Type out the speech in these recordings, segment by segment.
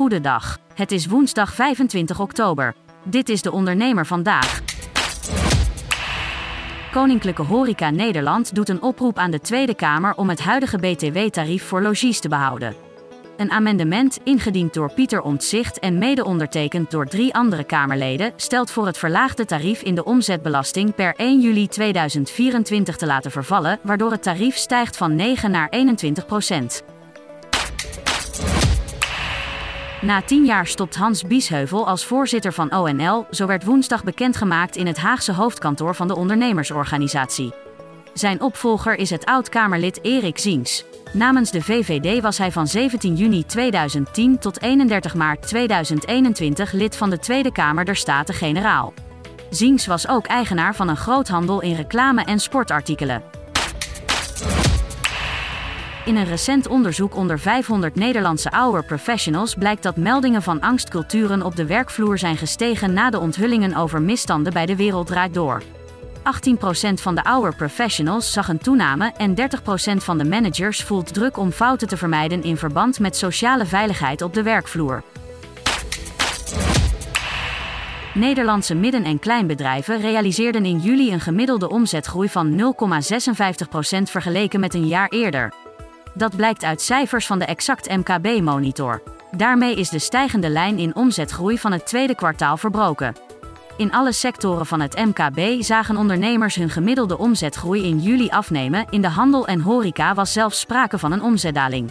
Goedendag. Het is woensdag 25 oktober. Dit is de ondernemer vandaag. Koninklijke Horeca Nederland doet een oproep aan de Tweede Kamer om het huidige BTW-tarief voor logies te behouden. Een amendement, ingediend door Pieter Omtzigt en mede ondertekend door drie andere Kamerleden, stelt voor het verlaagde tarief in de omzetbelasting per 1 juli 2024 te laten vervallen, waardoor het tarief stijgt van 9 naar 21 procent. Na tien jaar stopt Hans Biesheuvel als voorzitter van ONL, zo werd woensdag bekendgemaakt in het Haagse hoofdkantoor van de ondernemersorganisatie. Zijn opvolger is het oud-Kamerlid Erik Ziens. Namens de VVD was hij van 17 juni 2010 tot 31 maart 2021 lid van de Tweede Kamer der Staten-Generaal. Ziens was ook eigenaar van een groothandel in reclame- en sportartikelen. In een recent onderzoek onder 500 Nederlandse hour professionals blijkt dat meldingen van angstculturen op de werkvloer zijn gestegen na de onthullingen over misstanden bij de Wereld Door. 18% van de hour professionals zag een toename en 30% van de managers voelt druk om fouten te vermijden in verband met sociale veiligheid op de werkvloer. Nederlandse midden- en kleinbedrijven realiseerden in juli een gemiddelde omzetgroei van 0,56% vergeleken met een jaar eerder. Dat blijkt uit cijfers van de Exact MKB-monitor. Daarmee is de stijgende lijn in omzetgroei van het tweede kwartaal verbroken. In alle sectoren van het MKB zagen ondernemers hun gemiddelde omzetgroei in juli afnemen. In de handel en horeca was zelfs sprake van een omzetdaling.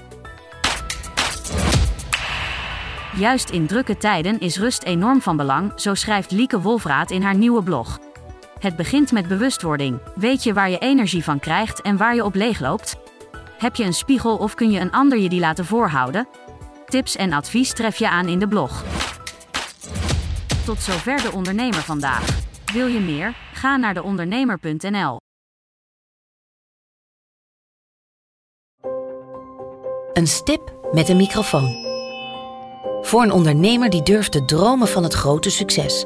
Juist in drukke tijden is rust enorm van belang, zo schrijft Lieke Wolfraat in haar nieuwe blog. Het begint met bewustwording. Weet je waar je energie van krijgt en waar je op leegloopt? Heb je een spiegel of kun je een ander je die laten voorhouden? Tips en advies tref je aan in de blog. Tot zover de ondernemer vandaag. Wil je meer? Ga naar deondernemer.nl. Een stip met een microfoon. Voor een ondernemer die durft te dromen van het grote succes.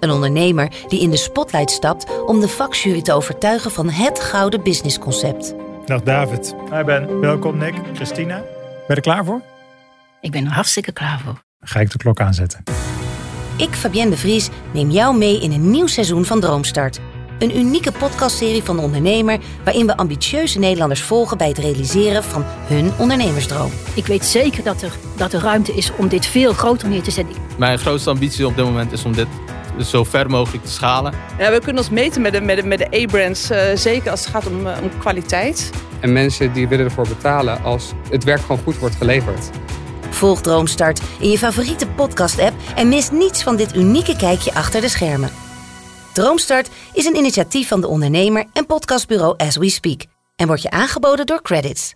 Een ondernemer die in de spotlight stapt om de vakjury te overtuigen van het gouden businessconcept. Dag David. Hi Ben. Welkom Nick. Christina. Ben je er klaar voor? Ik ben er hartstikke klaar voor. Dan ga ik de klok aanzetten. Ik, Fabienne de Vries, neem jou mee in een nieuw seizoen van Droomstart. Een unieke podcastserie van de ondernemer waarin we ambitieuze Nederlanders volgen bij het realiseren van hun ondernemersdroom. Ik weet zeker dat er, dat er ruimte is om dit veel groter neer te zetten. Mijn grootste ambitie op dit moment is om dit zo ver mogelijk te schalen. Ja, we kunnen ons meten met de, met de, met de A-brands, uh, zeker als het gaat om, uh, om kwaliteit. En mensen die willen ervoor betalen als het werk gewoon goed wordt geleverd. Volg Droomstart in je favoriete podcast-app en mis niets van dit unieke kijkje achter de schermen. Droomstart is een initiatief van de ondernemer en podcastbureau As We Speak en wordt je aangeboden door Credits.